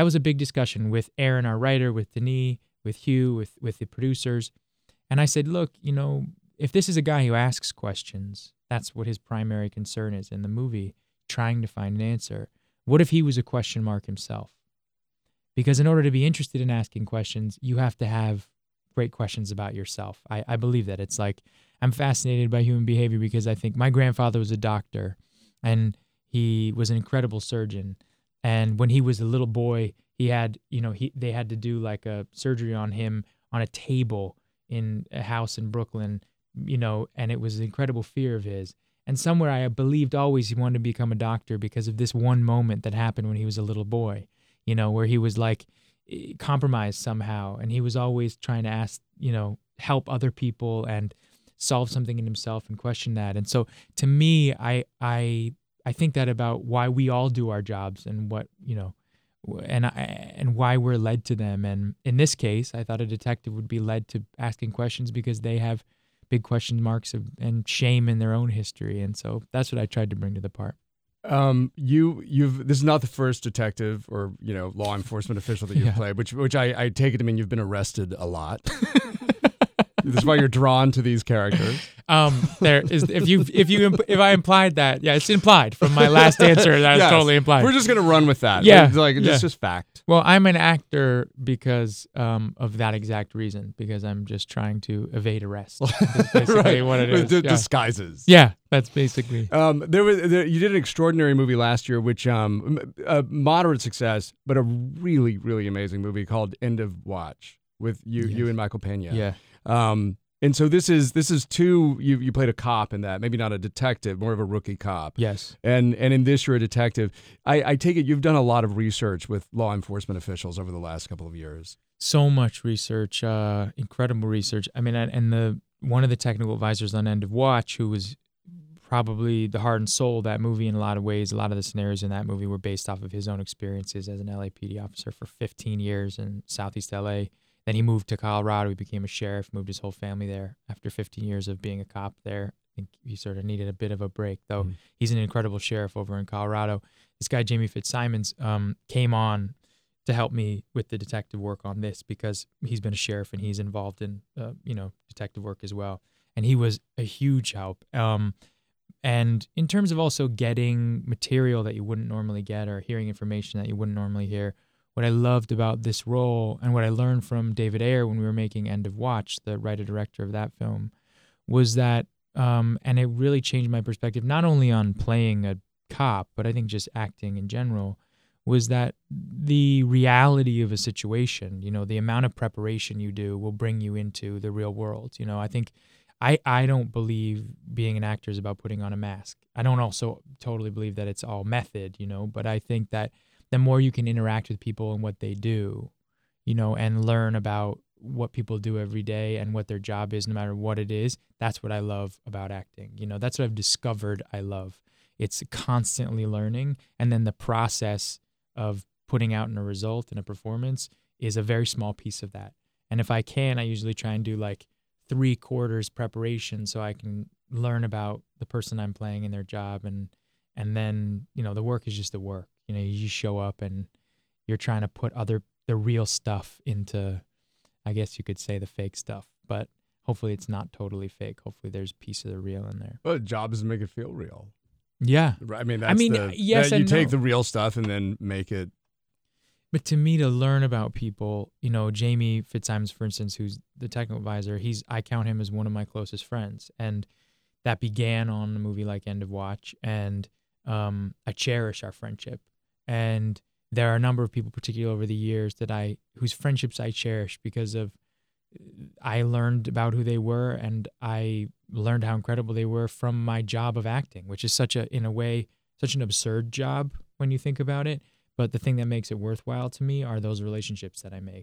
that was a big discussion with Aaron, our writer, with Denis, with Hugh, with with the producers, and I said, look, you know, if this is a guy who asks questions, that's what his primary concern is in the movie, trying to find an answer. What if he was a question mark himself? Because in order to be interested in asking questions, you have to have great questions about yourself. I, I believe that. It's like I'm fascinated by human behavior because I think my grandfather was a doctor and he was an incredible surgeon. And when he was a little boy, he had, you know, he they had to do like a surgery on him on a table in a house in Brooklyn, you know, and it was an incredible fear of his. And somewhere I believed always he wanted to become a doctor because of this one moment that happened when he was a little boy, you know, where he was like compromised somehow and he was always trying to ask, you know, help other people and solve something in himself and question that. And so to me, I I I think that about why we all do our jobs and what, you know, and I, and why we're led to them. And in this case, I thought a detective would be led to asking questions because they have big question marks of, and shame in their own history. And so that's what I tried to bring to the part. Um, you you've this is not the first detective or you know law enforcement official that you've Yeah. played, which which I, I take it to mean you've been arrested a lot. That's why you're drawn to these characters. Um, there is if you if you if I implied that, yeah, it's implied from my last answer. That's Yes. totally implied. We're just gonna run with that. Yeah, it's like yeah. it's just fact. Well, I'm an actor because um, of that exact reason. Because I'm just trying to evade arrest. That's basically right. what it With is. the yeah. disguises. yeah, that's basically. Um, there was there, you did an extraordinary movie last year, which um, a moderate success, but a really really amazing movie called End of Watch with you Yes. you and Michael Pena. Yeah. Um, and so this is this is two. You you played a cop in that, maybe not a detective, more of a rookie cop. Yes. And and in this you're a detective. I, I take it you've done a lot of research with law enforcement officials over the last couple of years. so much research, uh, incredible research. I mean, and the one of the technical advisors on End of Watch, who was probably the heart and soul of that movie in a lot of ways. A lot of the scenarios in that movie were based off of his own experiences as an LAPD officer for 15 years in Southeast LA. Then he moved to Colorado. He became a sheriff, moved his whole family there after 15 years of being a cop there. I think he sort of needed a bit of a break, though. Mhm. He's an incredible sheriff over in Colorado. This guy, Jaime FitzSimons, um, came on to help me with the detective work on this because he's been a sheriff and he's involved in uh, you know detective work as well and he was a huge help um, and in terms of also getting material that you wouldn't normally get or hearing information that you wouldn't normally hear what i loved about this role and what i learned from david ayer when we were making end of watch the writer director of that film was that um, and it really changed my perspective not only on playing a cop but i think just acting in general was that the reality of a situation, you know, the amount of preparation you do will bring you into the real world. You know, I think I I don't believe being an actor is about putting on a mask. I don't also totally believe that it's all method, you know, but I think that the more you can interact with people and what they do, you know, and learn about what people do every day and what their job is no matter what it is, that's what I love about acting. You know, that's what I've discovered I love. It's constantly learning and then the process of putting out in a result and a performance is a very small piece of that. And if I can, I usually try and do like three quarters preparation so I can learn about the person I'm playing and their job and and then, you know, the work is just the work. You know, you just show up and you're trying to put other the real stuff into I guess you could say the fake stuff. But hopefully it's not totally fake. Hopefully there's a piece of the real in there. Well, the job is to make it feel real. Yeah. Right. I mean, that's mean, the, yes you take no. the real stuff and then make it. But to me, to learn about people, you know, Jaime FitzSimons, for instance, who's the technical advisor, he's I count him as one of my closest friends, and that began on a movie like End of Watch, and um, I cherish our friendship. And there are a number of people, particularly over the years, that I whose friendships I cherish because of I learned about who they were, and I learned how incredible they were from my job of acting, which is such a, in a way, such an absurd job when you think about it. But the thing that makes it worthwhile to me are those relationships that I make.